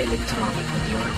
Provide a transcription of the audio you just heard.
electronic with your